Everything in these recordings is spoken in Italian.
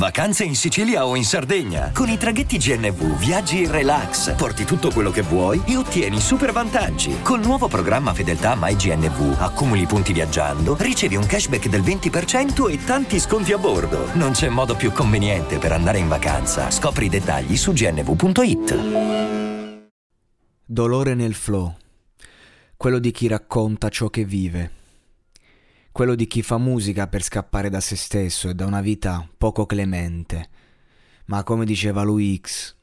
Vacanze in Sicilia o in Sardegna. Con i traghetti GNV viaggi in relax, porti tutto quello che vuoi e ottieni super vantaggi. Col nuovo programma Fedeltà MyGNV accumuli punti viaggiando, ricevi un cashback del 20% e tanti sconti a bordo. Non c'è modo più conveniente per andare in vacanza. Scopri i dettagli su gnv.it. Dolore nel flow. Quello di chi racconta ciò che vive quello di chi fa musica per scappare da se stesso e da una vita poco clemente. Ma come diceva lui X,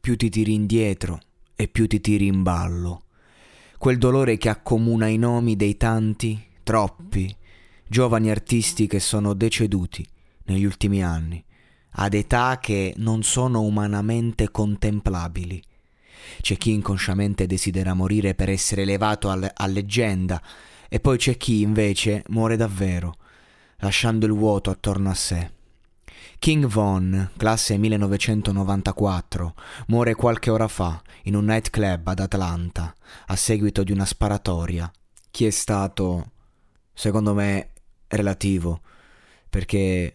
più ti tiri indietro e più ti tiri in ballo. Quel dolore che accomuna i nomi dei tanti, troppi, giovani artisti che sono deceduti negli ultimi anni, ad età che non sono umanamente contemplabili. C'è chi inconsciamente desidera morire per essere elevato a leggenda, e poi c'è chi invece muore davvero, lasciando il vuoto attorno a sé. King Von, classe 1994, muore qualche ora fa in un nightclub ad Atlanta a seguito di una sparatoria. Chi è stato, secondo me, relativo, perché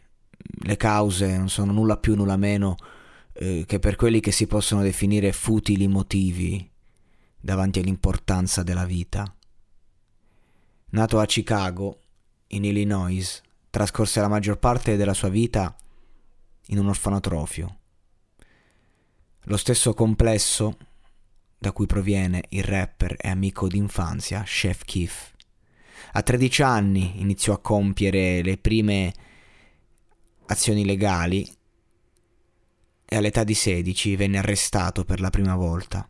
le cause non sono nulla più nulla meno eh, che per quelli che si possono definire futili motivi davanti all'importanza della vita. Nato a Chicago, in Illinois, trascorse la maggior parte della sua vita in un orfanotrofio. Lo stesso complesso da cui proviene il rapper e amico d'infanzia Chef Keef. A 13 anni iniziò a compiere le prime azioni legali e all'età di 16 venne arrestato per la prima volta.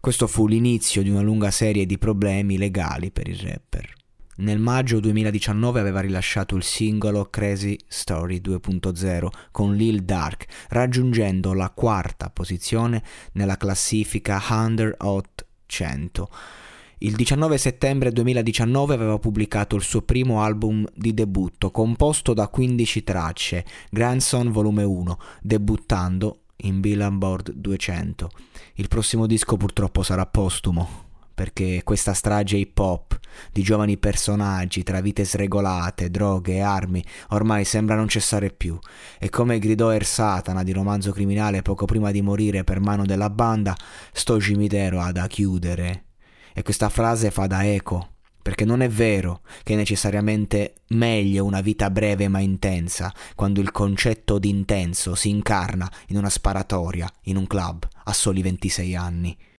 Questo fu l'inizio di una lunga serie di problemi legali per il rapper. Nel maggio 2019 aveva rilasciato il singolo Crazy Story 2.0 con Lil Dark, raggiungendo la quarta posizione nella classifica Under Hot 100. Il 19 settembre 2019 aveva pubblicato il suo primo album di debutto, composto da 15 tracce, Grandson Volume 1, debuttando in Billboard 200. Il prossimo disco purtroppo sarà postumo, perché questa strage hip hop di giovani personaggi tra vite sregolate, droghe e armi ormai sembra non cessare più. E come gridò Er Satana di romanzo criminale poco prima di morire per mano della banda, sto cimitero ha da chiudere. E questa frase fa da eco perché non è vero che è necessariamente meglio una vita breve ma intensa, quando il concetto di intenso si incarna in una sparatoria, in un club, a soli 26 anni.